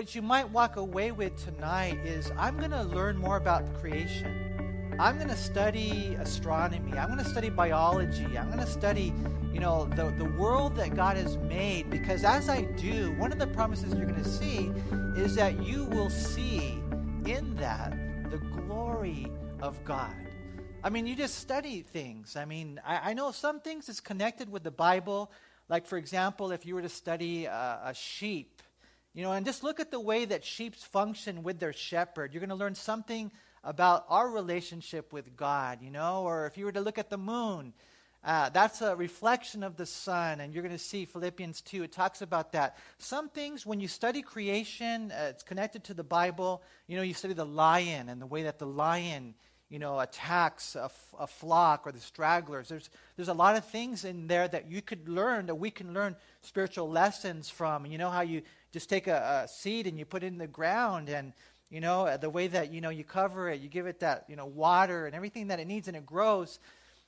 what you might walk away with tonight is I'm going to learn more about creation. I'm going to study astronomy. I'm going to study biology. I'm going to study, you know, the, the world that God has made. Because as I do, one of the promises you're going to see is that you will see in that the glory of God. I mean, you just study things. I mean, I, I know some things is connected with the Bible. Like, for example, if you were to study a, a sheep, you know, and just look at the way that sheep function with their shepherd, you're going to learn something about our relationship with God, you know, or if you were to look at the moon, uh, that's a reflection of the sun, and you're going to see Philippians 2. It talks about that. Some things, when you study creation, uh, it's connected to the Bible. You know, you study the lion and the way that the lion you know, attacks a, f- a flock or the stragglers. There's, there's a lot of things in there that you could learn, that we can learn spiritual lessons from. You know how you just take a, a seed and you put it in the ground and, you know, the way that, you know, you cover it, you give it that, you know, water and everything that it needs and it grows.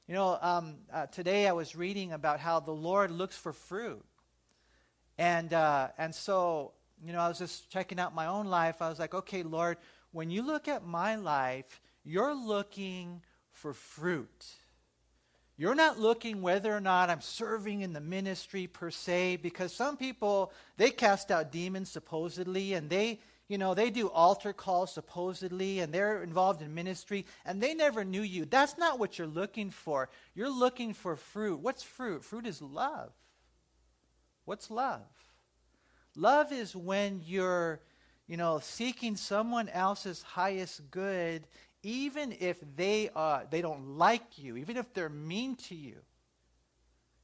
You know, um, uh, today I was reading about how the Lord looks for fruit. And, uh, and so, you know, I was just checking out my own life. I was like, okay, Lord, when you look at my life, you're looking for fruit. You're not looking whether or not I'm serving in the ministry per se, because some people, they cast out demons supposedly, and they, you know, they do altar calls supposedly, and they're involved in ministry, and they never knew you. That's not what you're looking for. You're looking for fruit. What's fruit? Fruit is love. What's love? Love is when you're, you know, seeking someone else's highest good even if they, uh, they don't like you, even if they're mean to you,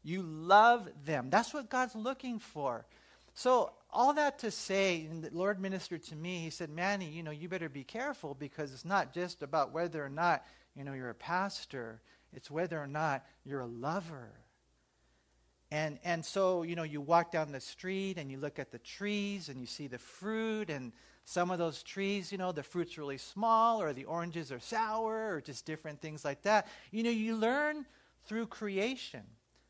you love them. That's what God's looking for. So, all that to say, and the Lord ministered to me, he said, Manny, you know, you better be careful because it's not just about whether or not, you know, you're a pastor. It's whether or not you're a lover. And, and so, you know, you walk down the street and you look at the trees and you see the fruit and some of those trees, you know, the fruit's really small, or the oranges are sour, or just different things like that. You know, you learn through creation.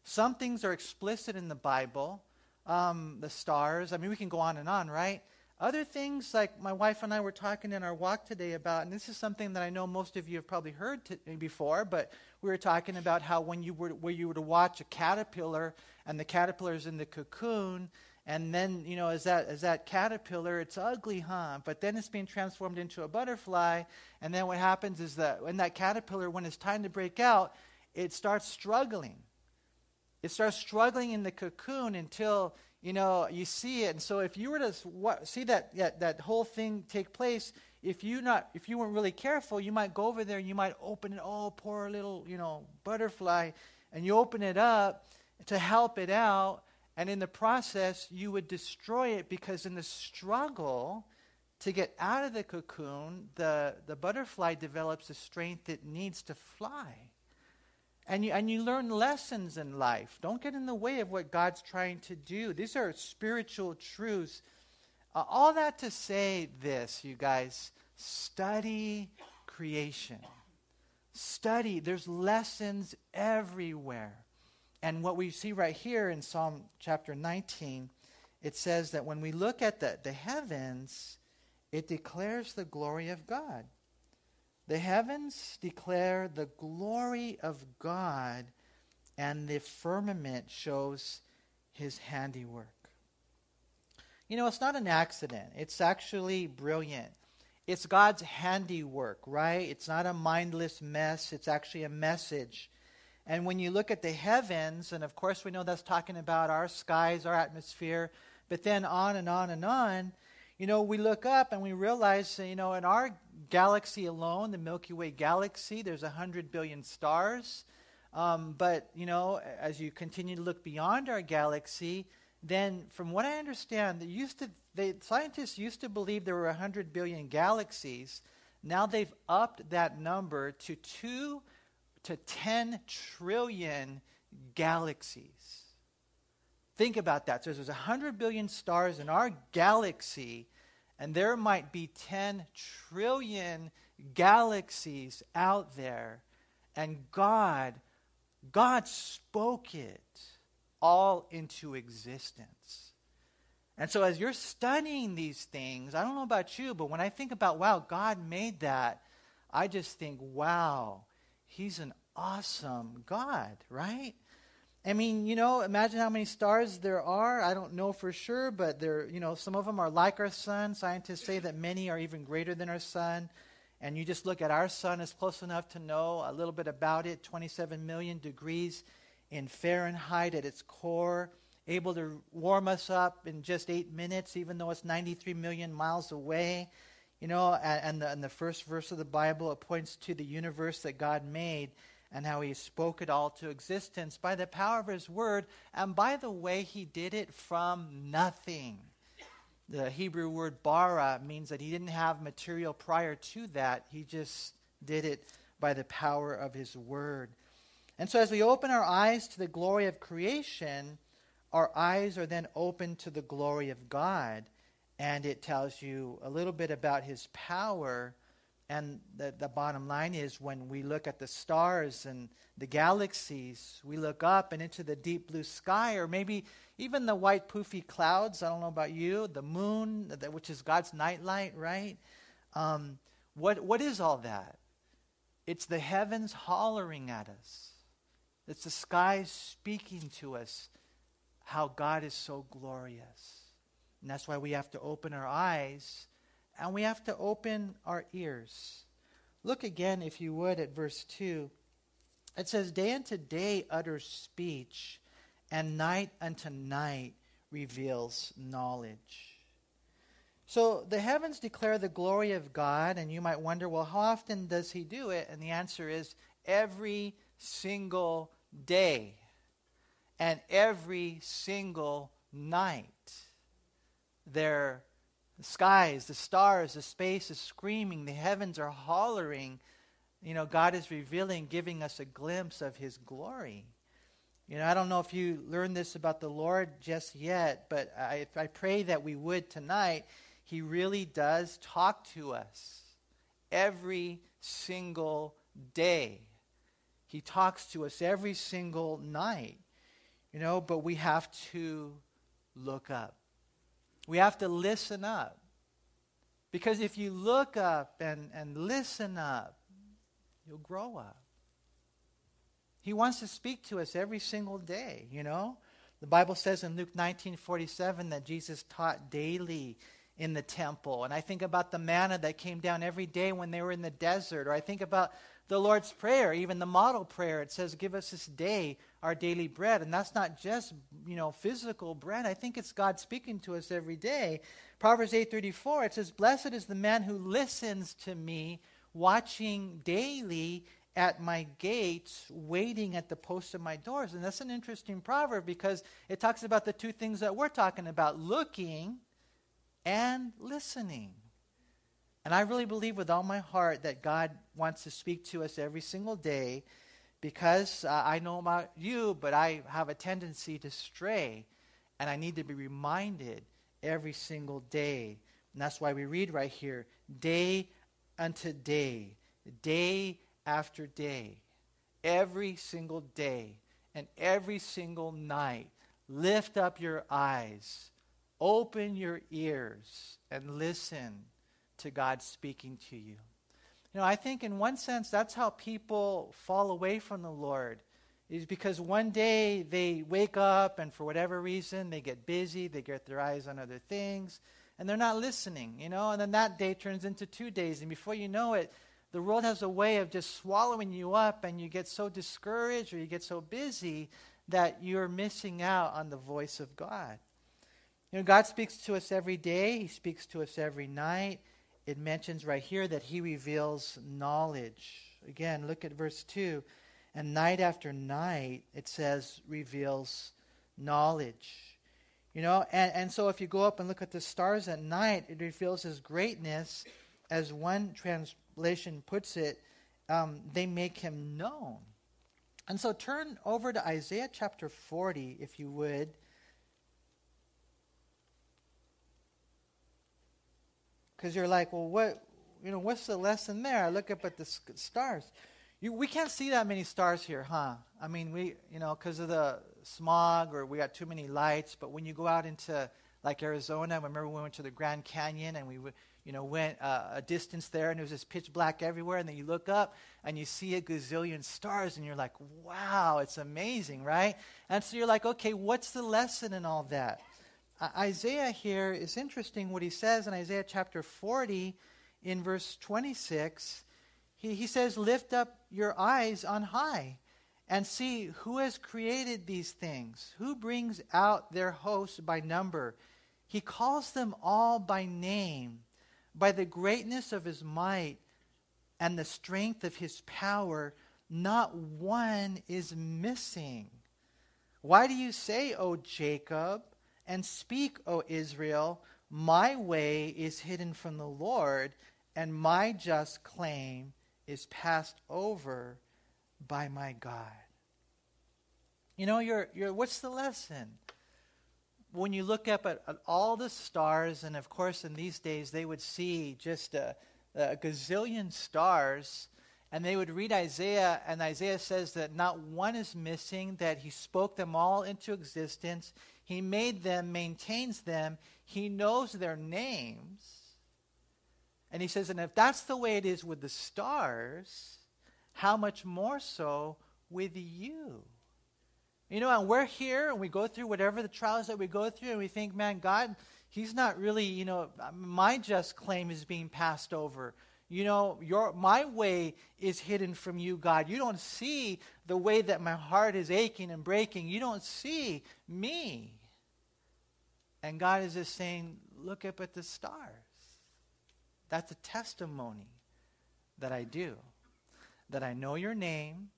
Some things are explicit in the Bible, um, the stars. I mean, we can go on and on, right? Other things, like my wife and I were talking in our walk today about, and this is something that I know most of you have probably heard t- before, but we were talking about how when you were, where you were to watch a caterpillar, and the caterpillar's in the cocoon, and then, you know, as that, as that caterpillar, it's ugly, huh? But then it's being transformed into a butterfly. And then what happens is that when that caterpillar, when it's time to break out, it starts struggling. It starts struggling in the cocoon until, you know, you see it. And so if you were to see that, that, that whole thing take place, if you not if you weren't really careful, you might go over there and you might open it. Oh, poor little you know butterfly, and you open it up to help it out, and in the process, you would destroy it because in the struggle to get out of the cocoon, the, the butterfly develops the strength it needs to fly. And you, and you learn lessons in life. Don't get in the way of what God's trying to do. These are spiritual truths. Uh, all that to say this, you guys study creation. Study. There's lessons everywhere. And what we see right here in Psalm chapter 19, it says that when we look at the, the heavens, it declares the glory of God. The heavens declare the glory of God, and the firmament shows his handiwork. You know, it's not an accident, it's actually brilliant. It's God's handiwork, right? It's not a mindless mess, it's actually a message. And when you look at the heavens, and of course we know that's talking about our skies, our atmosphere, but then on and on and on, you know, we look up and we realize, you know, in our galaxy alone, the Milky Way galaxy, there's 100 billion stars. Um, but, you know, as you continue to look beyond our galaxy, then from what I understand, they used to, they, scientists used to believe there were 100 billion galaxies. Now they've upped that number to 2 to 10 trillion galaxies. Think about that. So there's 100 billion stars in our galaxy, and there might be 10 trillion galaxies out there. And God, God spoke it all into existence. And so, as you're studying these things, I don't know about you, but when I think about, wow, God made that, I just think, wow, He's an awesome God, right? I mean, you know, imagine how many stars there are. I don't know for sure, but there, you know, some of them are like our sun. Scientists say that many are even greater than our sun. And you just look at our sun, it's close enough to know a little bit about it 27 million degrees in Fahrenheit at its core, able to warm us up in just eight minutes, even though it's 93 million miles away. You know, and, and, the, and the first verse of the Bible, it points to the universe that God made and how he spoke it all to existence by the power of his word. And by the way, he did it from nothing. The Hebrew word bara means that he didn't have material prior to that, he just did it by the power of his word. And so, as we open our eyes to the glory of creation, our eyes are then open to the glory of God. And it tells you a little bit about his power. And the, the bottom line is when we look at the stars and the galaxies, we look up and into the deep blue sky, or maybe even the white poofy clouds. I don't know about you, the moon, which is God's nightlight, right? Um, what, what is all that? It's the heavens hollering at us. It's the skies speaking to us how God is so glorious. And that's why we have to open our eyes and we have to open our ears. Look again, if you would, at verse 2. It says, Day unto day utters speech, and night unto night reveals knowledge. So the heavens declare the glory of God, and you might wonder, well, how often does he do it? And the answer is every single day and every single night. Their the skies, the stars, the space is screaming, the heavens are hollering. You know, God is revealing, giving us a glimpse of his glory. You know, I don't know if you learned this about the Lord just yet, but I, I pray that we would tonight. He really does talk to us every single day. He talks to us every single night. You know, but we have to look up. We have to listen up. Because if you look up and, and listen up, you'll grow up. He wants to speak to us every single day, you know? The Bible says in Luke 19:47 that Jesus taught daily in the temple. And I think about the manna that came down every day when they were in the desert. Or I think about the Lord's Prayer, even the model prayer. It says, Give us this day our daily bread. And that's not just, you know, physical bread. I think it's God speaking to us every day. Proverbs 8:34, it says, Blessed is the man who listens to me, watching daily at my gates, waiting at the post of my doors. And that's an interesting proverb because it talks about the two things that we're talking about looking and listening. And I really believe with all my heart that God wants to speak to us every single day because uh, I know about you, but I have a tendency to stray. And I need to be reminded every single day. And that's why we read right here day unto day, day after day, every single day, and every single night. Lift up your eyes, open your ears, and listen to God speaking to you. You know, I think in one sense that's how people fall away from the Lord is because one day they wake up and for whatever reason they get busy, they get their eyes on other things, and they're not listening, you know, and then that day turns into two days, and before you know it, the world has a way of just swallowing you up, and you get so discouraged or you get so busy that you're missing out on the voice of God. You know, God speaks to us every day, He speaks to us every night. It mentions right here that He reveals knowledge. Again, look at verse 2. And night after night, it says, reveals knowledge. You know, and, and so if you go up and look at the stars at night, it reveals his greatness. As one translation puts it, um, they make him known. And so turn over to Isaiah chapter 40, if you would. Because you're like, well, what, you know, what's the lesson there? I look up at the stars. You, we can't see that many stars here, huh? I mean, we, you know, because of the smog or we got too many lights. But when you go out into like Arizona. I remember we went to the Grand Canyon and we you know, went uh, a distance there and it was just pitch black everywhere. And then you look up and you see a gazillion stars and you're like, wow, it's amazing, right? And so you're like, okay, what's the lesson in all that? Isaiah here is interesting what he says in Isaiah chapter 40 in verse 26. He, he says, Lift up your eyes on high and see who has created these things, who brings out their hosts by number. He calls them all by name by the greatness of his might and the strength of his power, not one is missing. Why do you say, O Jacob, and speak, O Israel, my way is hidden from the Lord, and my just claim is passed over by my God? You know, you're, you're, what's the lesson? when you look up at, at, all the stars, and of course, in these days, they would see just a, a gazillion stars, and they would read Isaiah, and Isaiah says that not one is missing, that he spoke them all into existence. He made them, maintains them, he knows their names. And he says, and if that's the way it is with the stars, how much more so with you? You know, and we're here and we go through whatever the trials that we go through, and we think, man, God, He's not really, you know, my just claim is being passed over. You know, your my way is hidden from you, God. You don't see the way that my heart is aching and breaking. You don't see me. And God is just saying, look up at the stars. That's a testimony that I do. That I know your name,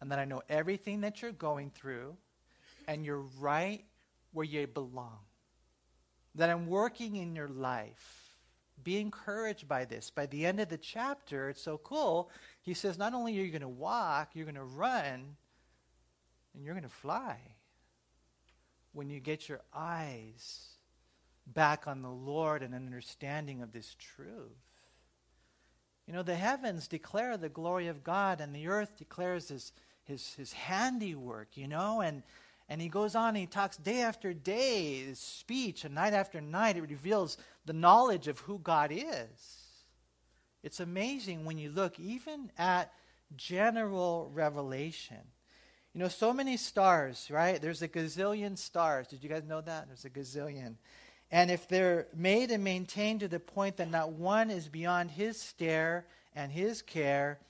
and that I know everything that you're going through, and you're right where you belong. That I'm working in your life. Be encouraged by this. By the end of the chapter, it's so cool. He says, not only are you going to walk, you're going to run, and you're going to fly when you get your eyes back on the Lord and an understanding of this truth. You know, the heavens declare the glory of God, and the earth declares his his, his handiwork, you know, and, and he goes on and he talks day after day, his speech, and night after night, it reveals the knowledge of who God is. It's amazing when you look even at general revelation. You know, so many stars, right? There's a gazillion stars. Did you guys know that? There's a gazillion. And if they're made and maintained to the point that not one is beyond his stare and his care,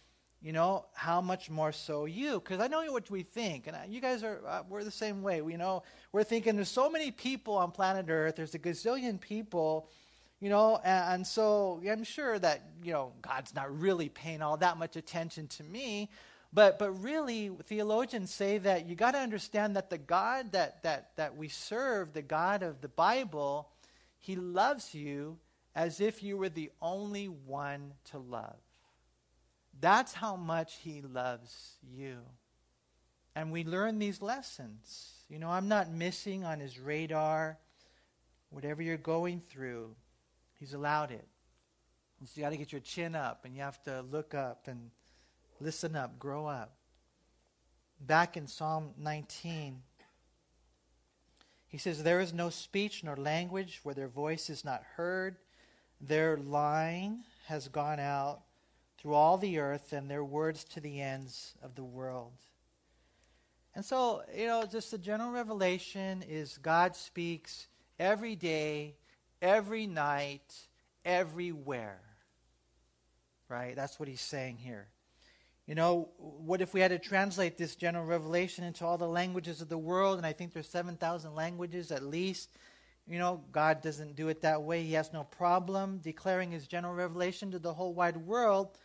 you know, how much more so you? Because I know what we think, and you guys are, uh, we're the same way. We know, we're thinking there's so many people on planet Earth, there's a gazillion people, you know, and, and so I'm sure that, you know, God's not really paying all that much attention to me. But, but really, theologians say that you got to understand that the God that, that, that we serve, the God of the Bible, he loves you as if you were the only one to love. That's how much He loves you. And we learn these lessons. You know, I'm not missing on His radar. Whatever you're going through, He's allowed it. So you got to get your chin up and you have to look up and listen up, grow up. Back in Psalm 19, he says, There is no speech nor language where their voice is not heard. Their line has gone out through all the earth and their words to the ends of the world. And so, you know, just the general revelation is God speaks every day, every night, everywhere. Right? That's what he's saying here. You know, what if we had to translate this general revelation into all the languages of the world? And I think there's 7,000 languages at least. You know, God doesn't do it that way. He has no problem declaring his general revelation to the whole wide world.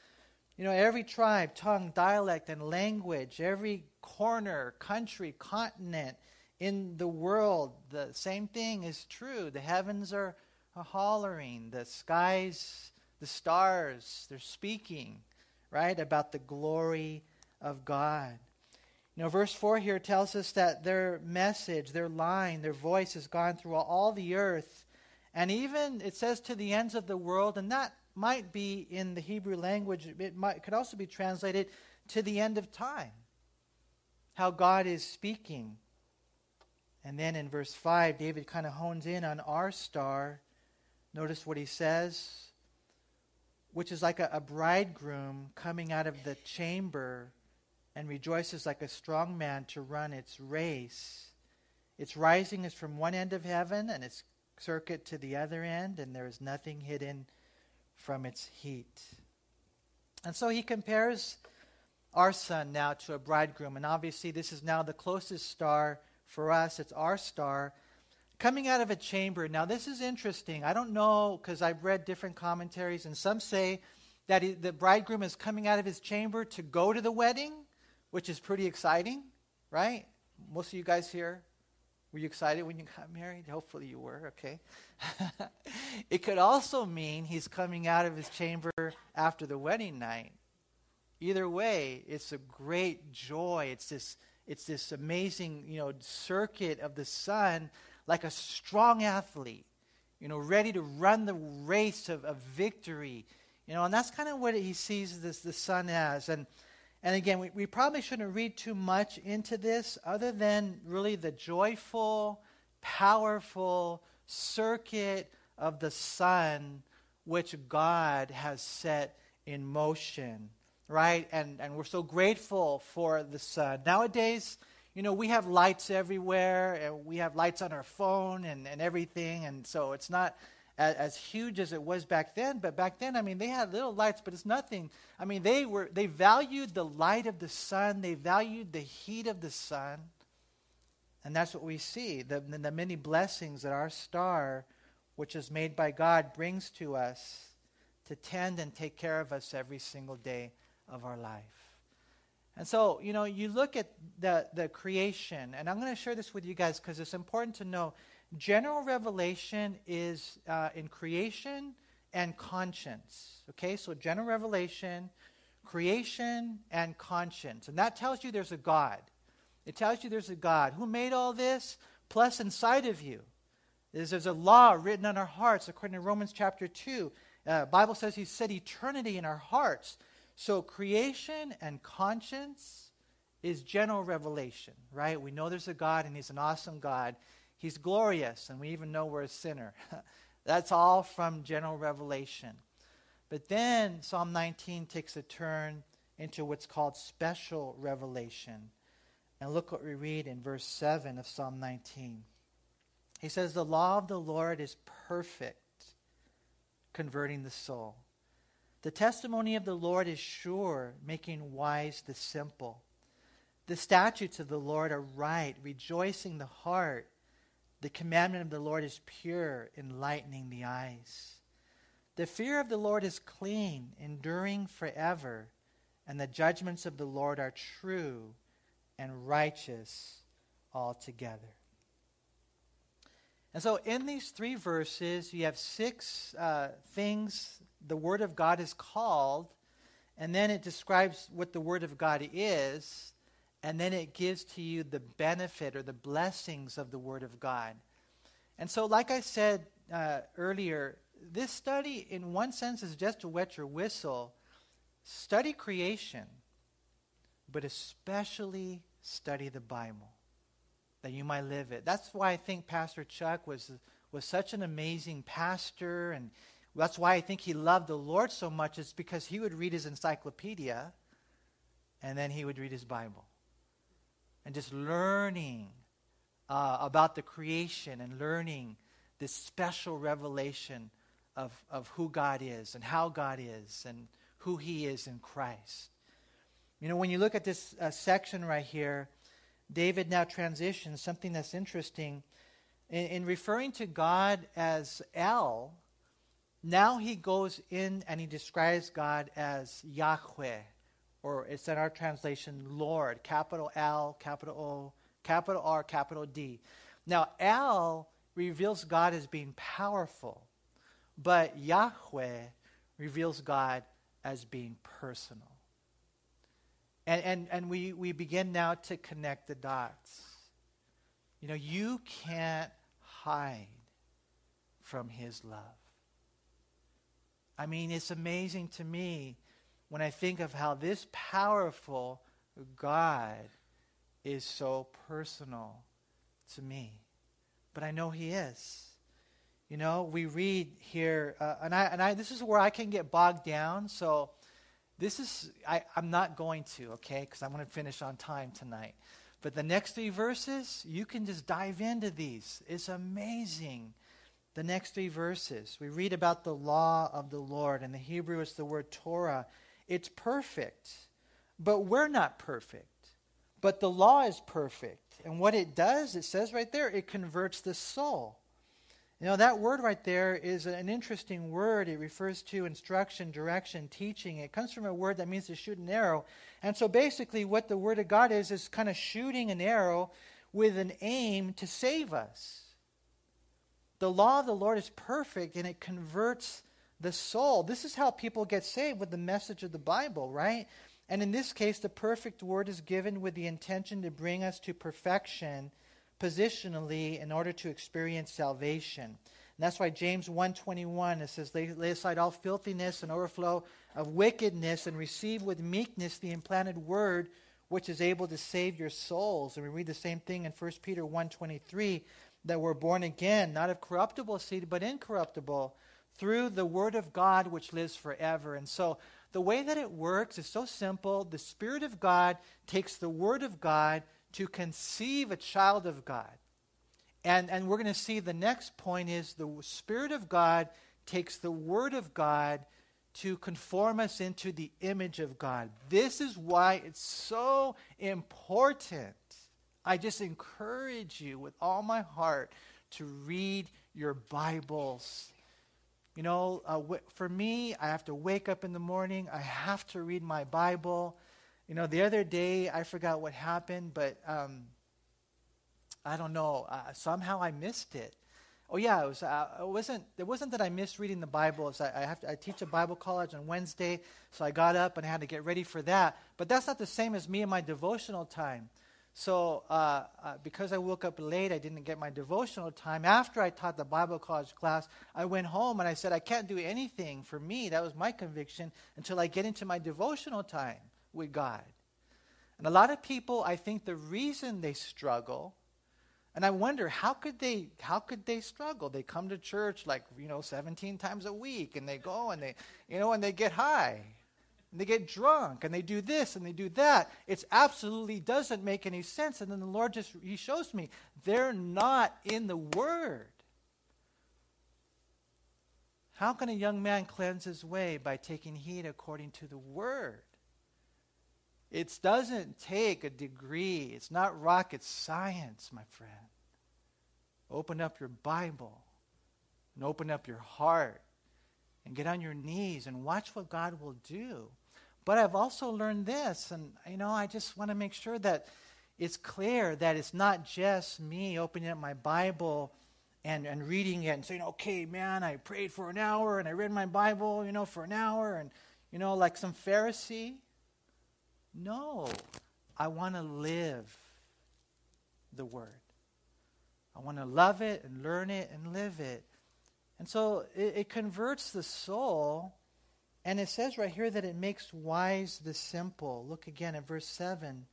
You know, every tribe, tongue, dialect, and language, every corner, country, continent in the world, the same thing is true. The heavens are, are hollering, the skies, the stars, they're speaking, right, about the glory of God. You know, verse 4 here tells us that their message, their line, their voice has gone through all the earth. And even, it says, to the ends of the world. And that might be in the Hebrew language, it might, could also be translated to the end of time. How God is speaking And then in verse 5, David kind of hones in on our star. Notice what he says, which is like a, a bridegroom coming out of the chamber and rejoices like a strong man to run its race. Its rising is from one end of heaven and its circuit to the other end, and there is nothing hidden from its heat. And so he compares our sun now to a bridegroom. And obviously, this is now the closest star for us. It's our star coming out of a chamber. Now, this is interesting. I don't know because I've read different commentaries, and some say that he, the bridegroom is coming out of his chamber to go to the wedding, which is pretty exciting, right? Most of you guys here, were you excited when you got married? Hopefully you were, okay. it could also mean he's coming out of his chamber after the wedding night. Either way, it's a great joy. It's this, it's this amazing, you know, circuit of the sun, like a strong athlete, you know, ready to run the race of, of victory. You know, and that's kind of what he sees this the sun as. And and again, we, we probably shouldn't read too much into this other than really the joyful, powerful circuit of the sun which God has set in motion right? And, and we're so grateful for the sun. Nowadays, you know, we have lights everywhere, and we have lights on our phone and, and everything, and so it's not as, as, huge as it was back then. But back then, I mean, they had little lights, but it's nothing. I mean, they were they valued the light of the sun, they valued the heat of the sun, and that's what we see the, the many blessings that our star, which is made by God, brings to us to tend and take care of us every single day of our life. And so, you know, you look at the, the creation, and I'm going to share this with you guys because it's important to know. General revelation is uh, in creation and conscience. Okay, so general revelation, creation, and conscience. And that tells you there's a God. It tells you there's a God who made all this, plus inside of you. There's, there's a law written on our hearts, according to Romans chapter 2. Uh, Bible says he set eternity in our hearts. So creation and conscience is general revelation, right? We know there's a God and he's an awesome God. He's glorious and we even know we're a sinner. That's all from general revelation. But then Psalm 19 takes a turn into what's called special revelation. And look what we read in verse 7 of Psalm 19. He says, The law of the Lord is perfect, converting the soul. The testimony of the Lord is sure, making wise the simple. The statutes of the Lord are right, rejoicing the heart. The commandment of the Lord is pure, enlightening the eyes. The fear of the Lord is clean, enduring forever, and the judgments of the Lord are true and righteous altogether. And so, in these three verses, you have six uh, things the Word of God is called, and then it describes what the Word of God is, and then it gives to you the benefit or the blessings of the Word of God. And so, like I said uh, earlier, this study, in one sense, is just to wet your whistle. Study creation, but especially study the Bible, that you might live it. That's why I think Pastor Chuck was, was such an amazing pastor, and that's why I think he loved the Lord so much, is because he would read his encyclopedia and then he would read his Bible. And just learning uh, about the creation and learning this special revelation of, of who God is and how God is and who he is in Christ. You know, when you look at this uh, section right here, David now transitions something that's interesting. In, in referring to God as El, now he goes in and he describes God as Yahweh, or it's in our translation, Lord, capital L, capital O, capital R, capital D. Now, El reveals God as being powerful, but Yahweh reveals God as being personal. And, and, and we, we begin now to connect the dots. You know, you can't hide from his love. I mean, it's amazing to me when I think of how this powerful God is so personal to me, but I know He is. You know, we read here, uh, and I and I. This is where I can get bogged down. So, this is I, I'm not going to, okay, because I'm going to finish on time tonight. But the next three verses, you can just dive into these. It's amazing. The next three verses, we read about the law of the Lord. In the Hebrew, it's the word Torah. It's perfect, but we're not perfect. But the law is perfect. And what it does, it says right there, it converts the soul. You know, that word right there is an interesting word. It refers to instruction, direction, teaching. It comes from a word that means to shoot an arrow. And so basically, what the Word of God is, is kind of shooting an arrow with an aim to save us. The law of the Lord is perfect and it converts the soul. This is how people get saved with the message of the Bible, right? And in this case, the perfect word is given with the intention to bring us to perfection positionally in order to experience salvation. And that's why James 1:21 it says lay, lay aside all filthiness and overflow of wickedness and receive with meekness the implanted word which is able to save your souls. And we read the same thing in 1 Peter 1:23 that we're born again not of corruptible seed but incorruptible through the word of God which lives forever. And so the way that it works is so simple. The Spirit of God takes the Word of God to conceive a child of God. And, and we're going to see the next point is the Spirit of God takes the Word of God to conform us into the image of God. This is why it's so important. I just encourage you with all my heart to read your Bibles. You know, uh, for me, I have to wake up in the morning, I have to read my Bible. You know, the other day, I forgot what happened, but um, I don't know. Uh, somehow I missed it. Oh yeah, it was. Uh, it wasn't. It wasn't that I missed reading the Bible. I, I have to. I teach a Bible college on Wednesday, so I got up and I had to get ready for that. But that's not the same as me and my devotional time. So uh, uh, because I woke up late, I didn't get my devotional time. After I taught the Bible college class, I went home and I said, I can't do anything for me. That was my conviction until I get into my devotional time with God. And a lot of people, I think the reason they struggle, and I wonder how could they how could they struggle? They come to church like, you know, 17 times a week and they go and they, you know, and they get high. And they get drunk and they do this and they do that. It absolutely doesn't make any sense. And then the Lord just he shows me they're not in the word. How can a young man cleanse his way by taking heed according to the word? It doesn't take a degree, it's not rocket science, my friend. Open up your Bible and open up your heart and get on your knees and watch what God will do. But I've also learned this, and you know, I just want to make sure that it's clear that it's not just me opening up my Bible and, and reading it and saying, okay, man, I prayed for an hour and I read my Bible, you know, for an hour, and, you know, like some Pharisee. No, I want to live the Word. I want to love it and learn it and live it. And so it, it, converts the soul. And it says right here that it makes wise the simple. Look again at verse 7.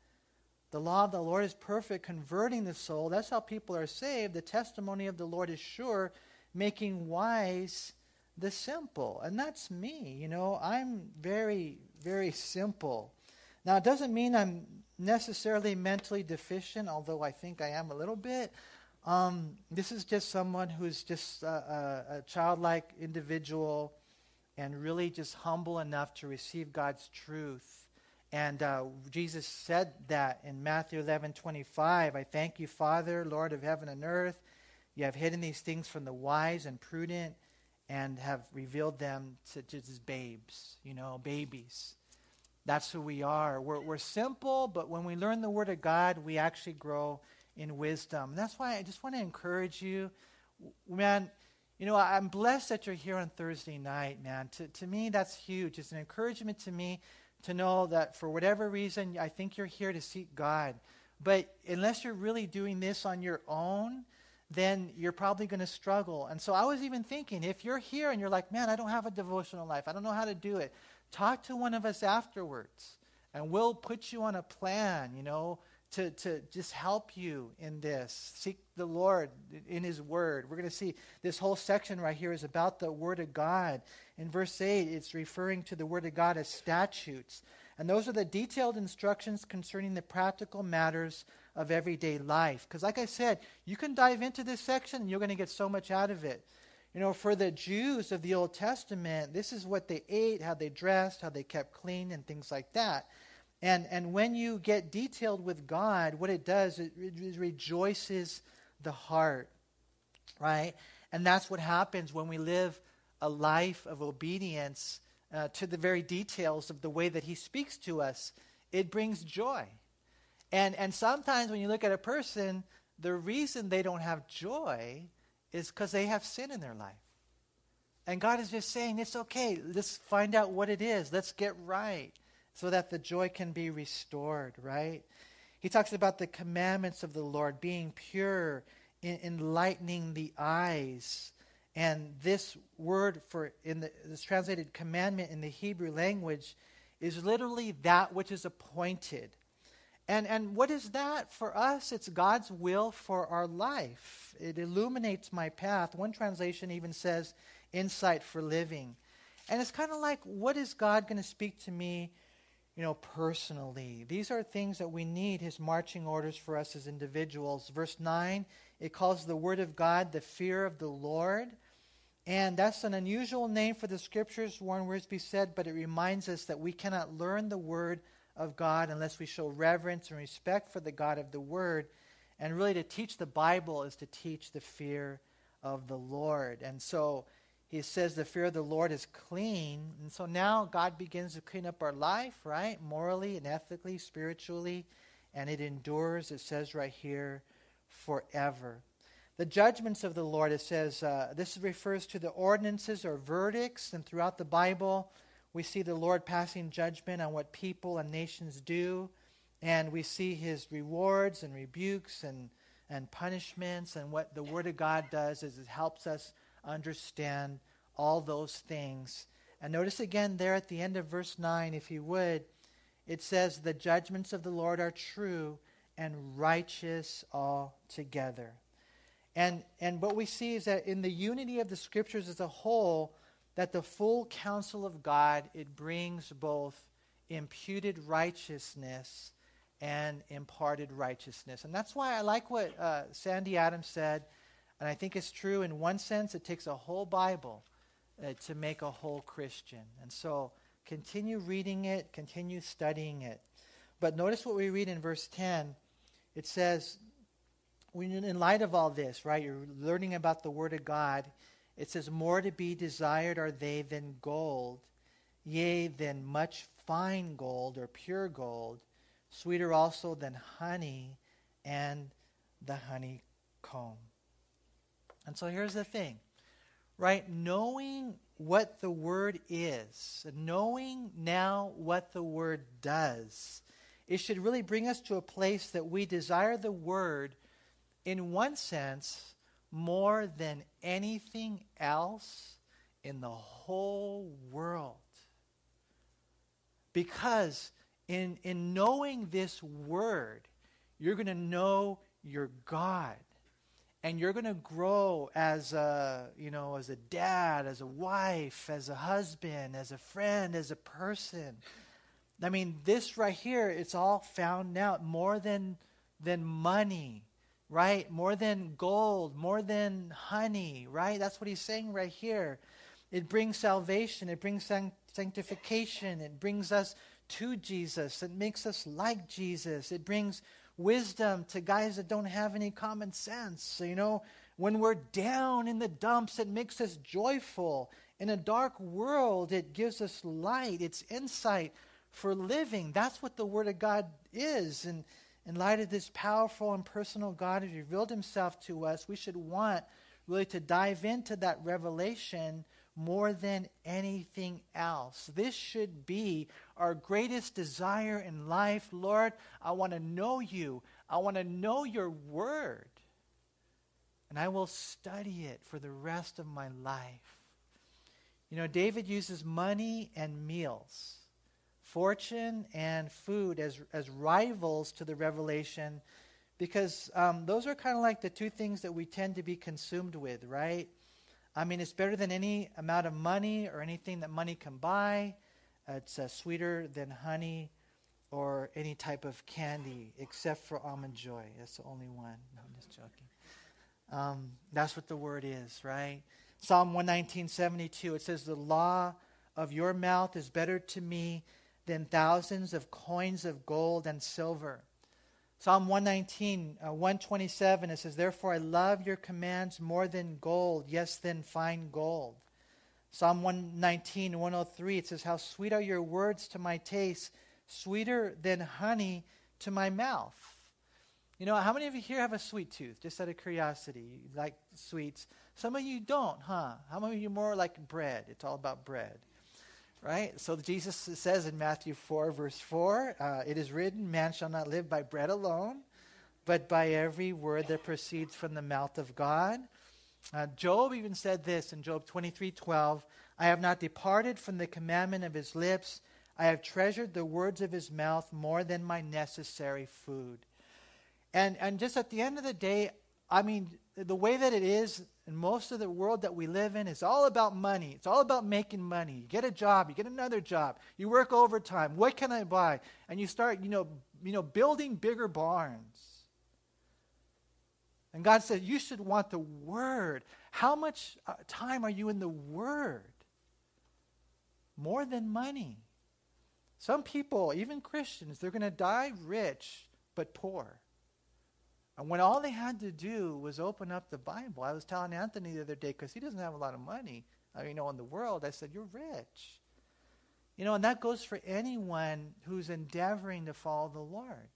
The law of the Lord is perfect, converting the soul. That's how people are saved. The testimony of the Lord is sure, making wise the simple. And that's me. You know, I'm very, very simple. Now, it doesn't mean I'm necessarily mentally deficient, although I think I am a little bit. Um, this is just someone who's just a, a, a, childlike individual and really just humble enough to receive God's truth. And uh, Jesus said that in Matthew 11 25. I thank you, Father, Lord of heaven and earth. You have hidden these things from the wise and prudent and have revealed them to just babes, you know, babies. That's who we are. We're, we're simple, but when we learn the Word of God, we actually grow in wisdom. that's why I just want to encourage you, man. You know, I'm blessed that you're here on Thursday night, man. To, to me, that's huge. It's an encouragement to me to know that for whatever reason, I think you're here to seek God. But unless you're really doing this on your own, then you're probably going to struggle. And so I was even thinking if you're here and you're like, man, I don't have a devotional life, I don't know how to do it, talk to one of us afterwards and we'll put you on a plan, you know, to, to just help you in this. Seek the Lord in His Word. We're going to see this whole section right here is about the Word of God. In verse 8, it's referring to the Word of God as statutes. And those are the detailed instructions concerning the practical matters of everyday life. Because, like I said, you can dive into this section and you're going to get so much out of it. You know, for the Jews of the Old Testament, this is what they ate, how they dressed, how they kept clean, and things like that. And, and when you get detailed with God, what it does, it, it rejoices the heart, right? And that's what happens when we live a life of obedience uh, to the very details of the way that He speaks to us. It brings joy. And, and sometimes when you look at a person, the reason they don't have joy is because they have sin in their life. And God is just saying, it's okay. Let's find out what it is. Let's get right so that the joy can be restored, right? He talks about the commandments of the Lord being pure, enlightening the eyes. And this word for in the this translated commandment in the Hebrew language is literally that which is appointed. And and what is that for us? It's God's will for our life. It illuminates my path. One translation even says insight for living. And it's kind of like what is God going to speak to me you know, personally. These are things that we need, his marching orders for us as individuals. Verse 9, it calls the word of God the fear of the Lord. And that's an unusual name for the scriptures, Warren Wiersbe said, but it reminds us that we cannot learn the word of God unless we show reverence and respect for the God of the word. And really, to teach the Bible is to teach the fear of the Lord. And so, he says the fear of the Lord is clean. And so now God begins to clean up our life, right? Morally and ethically, spiritually. And it endures, it says right here, forever. The judgments of the Lord, it says, uh, this refers to the ordinances or verdicts. And throughout the Bible, we see the Lord passing judgment on what people and nations do. And we see his rewards and rebukes and, and punishments. And what the Word of God does is it helps us understand all those things. And notice again there at the end of verse 9, if you would, it says, The judgments of the Lord are true and righteous altogether. And, and what we see is that in the unity of the scriptures as a whole, that the full counsel of God, it brings both imputed righteousness and imparted righteousness. And that's why I like what uh, Sandy Adams said and I think it's true in one sense, it takes a whole Bible uh, to make a whole Christian. And so continue reading it, continue studying it. But notice what we read in verse 10. It says, in light of all this, right, you're learning about the Word of God. It says, More to be desired are they than gold, yea, than much fine gold or pure gold, sweeter also than honey and the honeycomb. And so here's the thing, right? Knowing what the word is, knowing now what the word does, it should really bring us to a place that we desire the word, in one sense, more than anything else in the whole world. Because in, in knowing this word, you're going to know your God and you're going to grow as a you know as a dad as a wife as a husband as a friend as a person. I mean this right here it's all found out more than than money right? More than gold more than honey right? That's what he's saying right here. It brings salvation it brings sanctification it brings us to jesus it makes us like jesus it brings wisdom to guys that don't have any common sense. So, you know, when we're down in the dumps, it makes us joyful. In a dark world, it gives us light, it's insight for living. That's what the Word of God is. And in light of this powerful and personal God who revealed himself to us, we should want really to dive into that revelation more than anything else. This should be our greatest desire in life. Lord, I want to know you. I want to know your word. And I will study it for the rest of my life. You know, David uses money and meals fortune and food as, as rivals to the revelation because um, those are kind of like the two things that we tend to be consumed with, right? I mean, it's better than any amount of money or anything that money can buy. It's uh, sweeter than honey or any type of candy except for almond joy. That's the only one. No, I'm just joking. Um, that's what the word is, right? Psalm 119, 72, it says, The law of your mouth is better to me than thousands of coins of gold and silver. Psalm 119, uh, 127, it says, Therefore I love your commands more than gold, yes, than fine gold. Psalm 119, 103, it says, How sweet are your words to my taste, sweeter than honey to my mouth. You know, how many of you here have a sweet tooth? Just out of curiosity, you like sweets. Some of you don't, huh? How many of you more like bread? It's all about bread right? So Jesus says in Matthew 4, verse 4, uh, it is written, Man shall not live by bread alone, but by every word that proceeds from the mouth of God. Uh, Job even said this in Job 23, 12, I have not departed from the commandment of his lips. I have treasured the words of his mouth more than my necessary food. And, and just at the end of the day, I mean, the way that it is in most of the world that we live in is all about money. It's all about making money. You get a job, you get another job, you work overtime. What can I buy? And you start, you know, you know, building bigger barns. And God said, You should want the Word. How much uh, time are you in the Word? More than money. Some people, even Christians, they're going to die rich but poor. And when all they had to do was open up the Bible, I was telling Anthony the other day, because he doesn't have a lot of money, I mean, you know, in the world, I said, You're rich. You know, and that goes for anyone who's endeavoring to follow the Lord.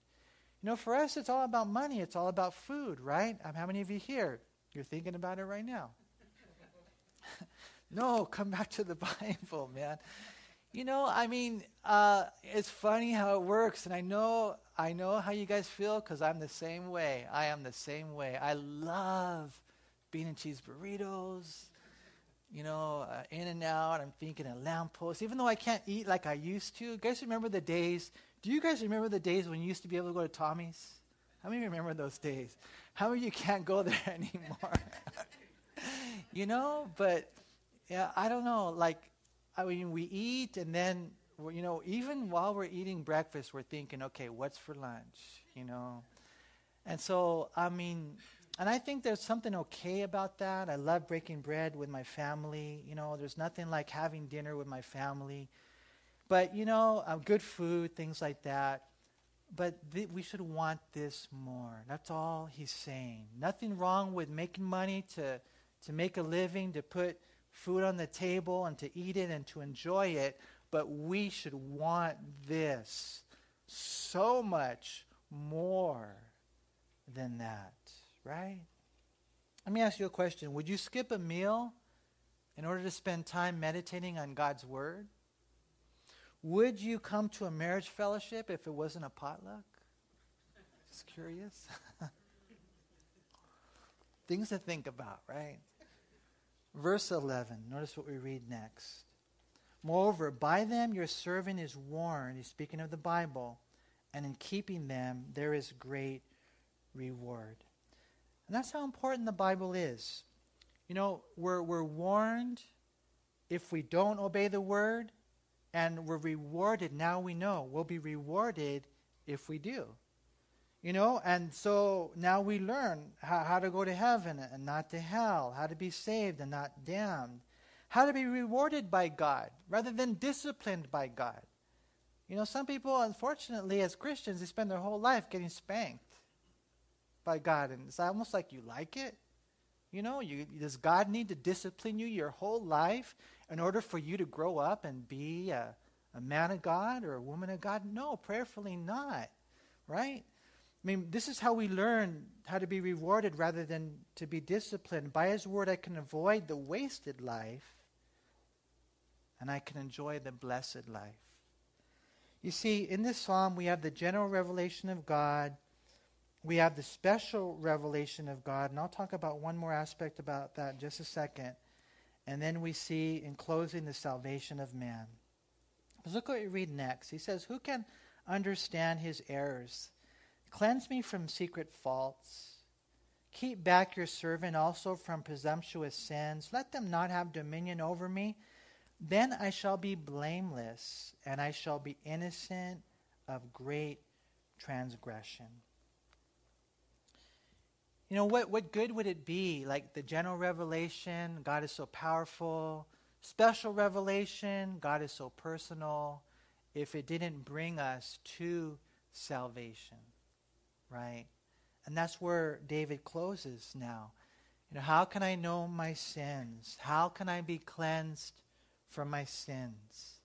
You know, for us, it's all about money. It's all about food, right? Um, how many of you here? You're thinking about it right now. no, come back to the Bible, man. You know, I mean, uh, it's funny how it works, and I know, I know how you guys feel because I'm the same way. I am the same way. I love bean and cheese burritos. You know, uh, In-N-Out. I'm thinking of lampposts. Even though I can't eat like I used to. You guys remember the days? Do you guys remember the days when you used to be able to go to Tommy's? How many remember those days? How many of you can't go there anymore? you know, but yeah, I don't know. Like I mean, we eat and then, you know, even while we're eating breakfast, we're thinking, okay, what's for lunch, you know? And so, I mean, and I think there's something okay about that. I love breaking bread with my family. You know, there's nothing like having dinner with my family. But, you know, uh, good food, things like that. But th- we should want this more. That's all he's saying. Nothing wrong with making money to, to make a living, to put food on the table and to eat it and to enjoy it, but we should want this so much more than that, right? Let me ask you a question. Would you skip a meal in order to spend time meditating on God's Word? Would you come to a marriage fellowship if it wasn't a potluck? Just curious. Things to think about, right? Verse 11, notice what we read next. Moreover, by them your servant is warned, he's speaking of the Bible, and in keeping them there is great reward. And that's how important the Bible is. You know, we're, we're warned if we don't obey the word, and we're rewarded. Now we know we'll be rewarded if we do. You know, and so now we learn how, how to go to heaven and not to hell, how to be saved and not damned, how to be rewarded by God rather than disciplined by God. You know, some people, unfortunately, as Christians, they spend their whole life getting spanked by God, and it's almost like you like it. You know, you, does God need to discipline you your whole life in order for you to grow up and be a, a man of God or a woman of God? No, prayerfully not, right? I mean, this is how we learn how to be rewarded rather than to be disciplined. By His Word, I can avoid the wasted life and I can enjoy the blessed life. You see, in this psalm, we have the general revelation of God, we have the special revelation of God, and I'll talk about one more aspect about that in just a second. And then we see, in closing, the salvation of man. Look what we read next. He says, Who can understand his errors? Cleanse me from secret faults. Keep back your servant also from presumptuous sins. Let them not have dominion over me. Then I shall be blameless, and I shall be innocent of great transgression. You know, what, what good would it be? Like the general revelation, God is so powerful. Special revelation, God is so personal. If it didn't bring us to salvation, right? And that's where David closes now. You know, how can I know my sins? How can I be cleansed from my sins?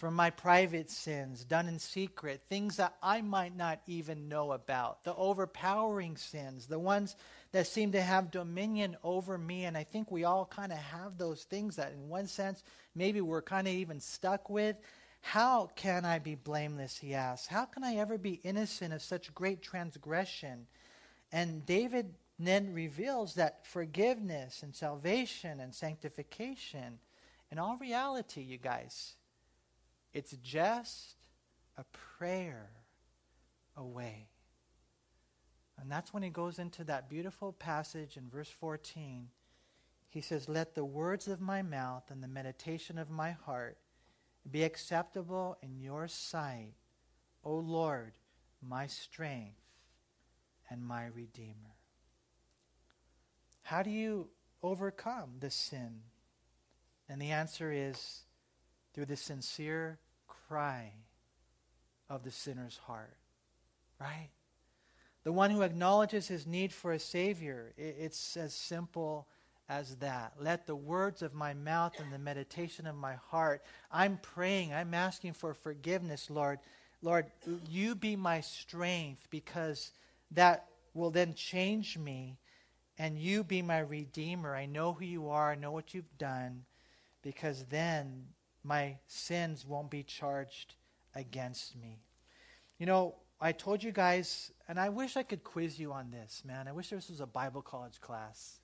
from my private sins done in secret, things that I might not even know about, the overpowering sins, the ones that seem to have dominion over me. And I think we all kind of have those things that, in one sense, maybe we're kind of even stuck with. How can I be blameless, he asks? How can I ever be innocent of such great transgression? And David then reveals that forgiveness and salvation and sanctification, in all reality, you guys, it's just a prayer away. And that's when he goes into that beautiful passage in verse 14. He says, Let the words of my mouth and the meditation of my heart be acceptable in your sight, O Lord, my strength and my Redeemer. How do you overcome this sin? And the answer is through the sincere cry of the sinner's heart. Right? The one who acknowledges his need for a Savior. It's as simple as that. Let the words of my mouth and the meditation of my heart, I'm praying, I'm asking for forgiveness, Lord. Lord, you be my strength because that will then change me and you be my redeemer. I know who you are, I know what you've done because then my sins won't be charged against me. You know, I told you guys, and I wish I could quiz you on this, man. I wish this was a Bible college class.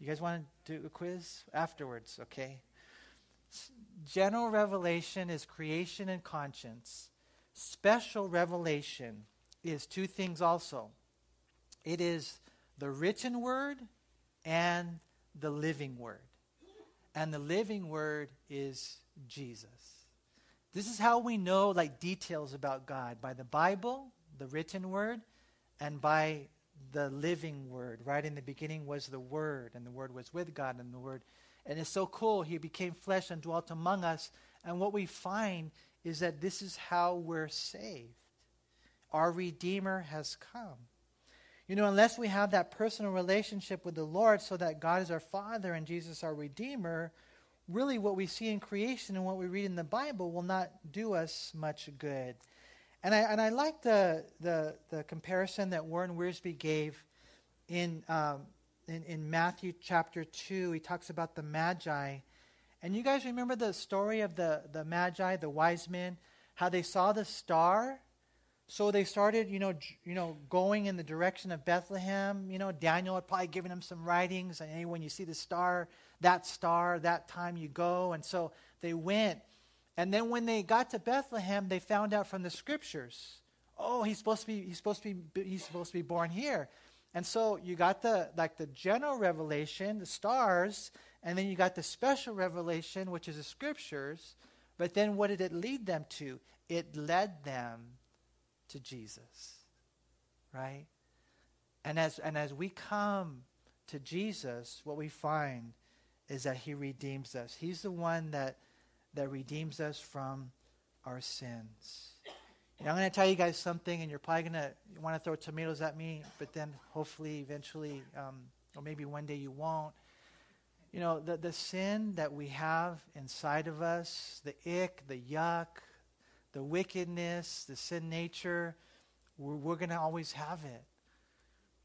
You guys want to do a quiz afterwards, okay? General revelation is creation and conscience. Special revelation is two things also it is the written word and the living word and the living word is Jesus. This is how we know like details about God by the Bible, the written word, and by the living word. Right in the beginning was the word, and the word was with God, and the word. And it's so cool. He became flesh and dwelt among us. And what we find is that this is how we're saved. Our Redeemer has come. You know, unless we have that personal relationship with the Lord so that God is our Father and Jesus our Redeemer, really what we see in creation and what we read in the Bible will not do us much good. And I, and I like the, the, the comparison that Warren Wiersbe gave in, um, in, in Matthew chapter 2. He talks about the Magi. And you guys remember the story of the, the Magi, the wise men, how they saw the star so they started, you know, you know, going in the direction of Bethlehem. You know, Daniel had probably given them some writings. And hey, when you see the star, that star, that time you go. And so they went. And then when they got to Bethlehem, they found out from the scriptures, oh, he's supposed to be, he's supposed to be, he's supposed to be born here. And so you got the like the general revelation, the stars, and then you got the special revelation, which is the scriptures. But then what did it lead them to? It led them to Jesus. Right? And as, and as we come to Jesus, what we find is that he redeems us. He's the one that, that redeems us from our sins. And I'm going to tell you guys something, and you're probably going to want to throw tomatoes at me, but then hopefully, eventually, um, or maybe one day you won't. You know, the, the sin that we have inside of us, the ick, the yuck, the wickedness, the sin nature, we're, we're going to always have it.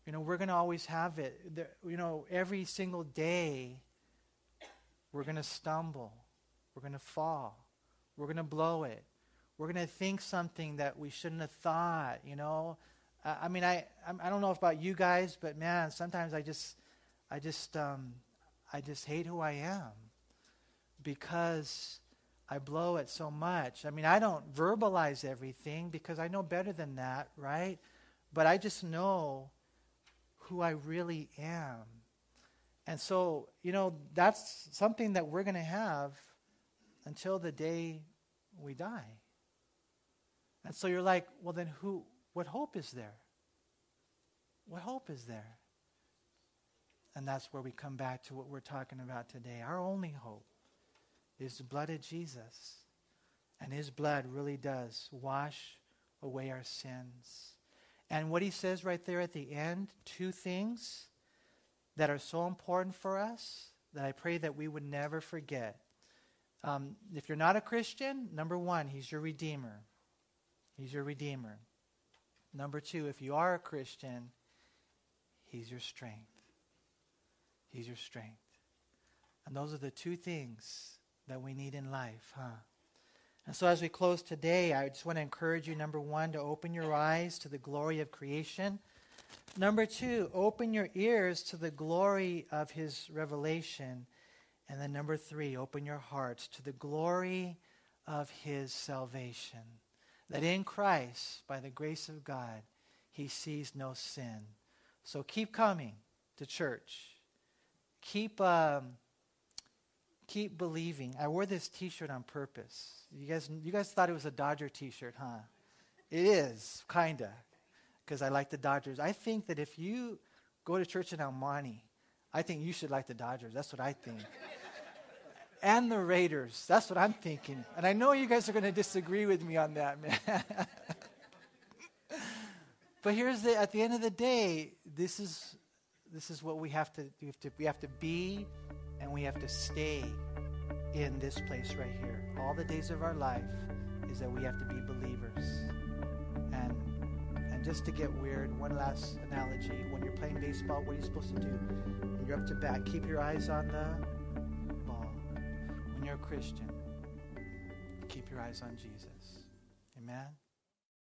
You know, we're going to always have it. The, you know, every single day, we're going to stumble. We're going to fall. We're going to blow it. We're going to think something that we shouldn't have thought, you know. I, mean, I, I don't know about you guys, but man, sometimes I just, I just, um, I just hate who I am because I blow it so much. I mean, I don't verbalize everything because I know better than that, right? But I just know who I really am. And so, you know, that's something that we're going to have until the day we die. And so you're like, well, then who, what hope is there? What hope is there? And that's where we come back to what we're talking about today. Our only hope is the blood of Jesus. And his blood really does wash away our sins. And what he says right there at the end, two things that are so important for us that I pray that we would never forget. Um, if you're not a Christian, number one, he's your Redeemer. He's your Redeemer. Number two, if you are a Christian, he's your strength. He's your strength. And those are the two things that we need in life, huh? And so, as we close today, I just want to encourage you number one, to open your eyes to the glory of creation. Number two, open your ears to the glory of his revelation. And then number three, open your hearts to the glory of his salvation. That in Christ, by the grace of God, he sees no sin. So keep coming to church. Keep um, keep believing. I wore this T-shirt on purpose. You guys, you guys thought it was a Dodger T-shirt, huh? It is, kinda, because I like the Dodgers. I think that if you go to church in Monte, I think you should like the Dodgers. That's what I think. and the Raiders. That's what I'm thinking. And I know you guys are going to disagree with me on that, man. but here's the at the end of the day, this is this is what we have to we have to we have to be and we have to stay in this place right here. All the days of our life is that we have to be believers. And and just to get weird, one last analogy. When you're playing baseball, what are you supposed to do? When you're up to bat, keep your eyes on the ball. When you're a Christian, keep your eyes on Jesus. Amen.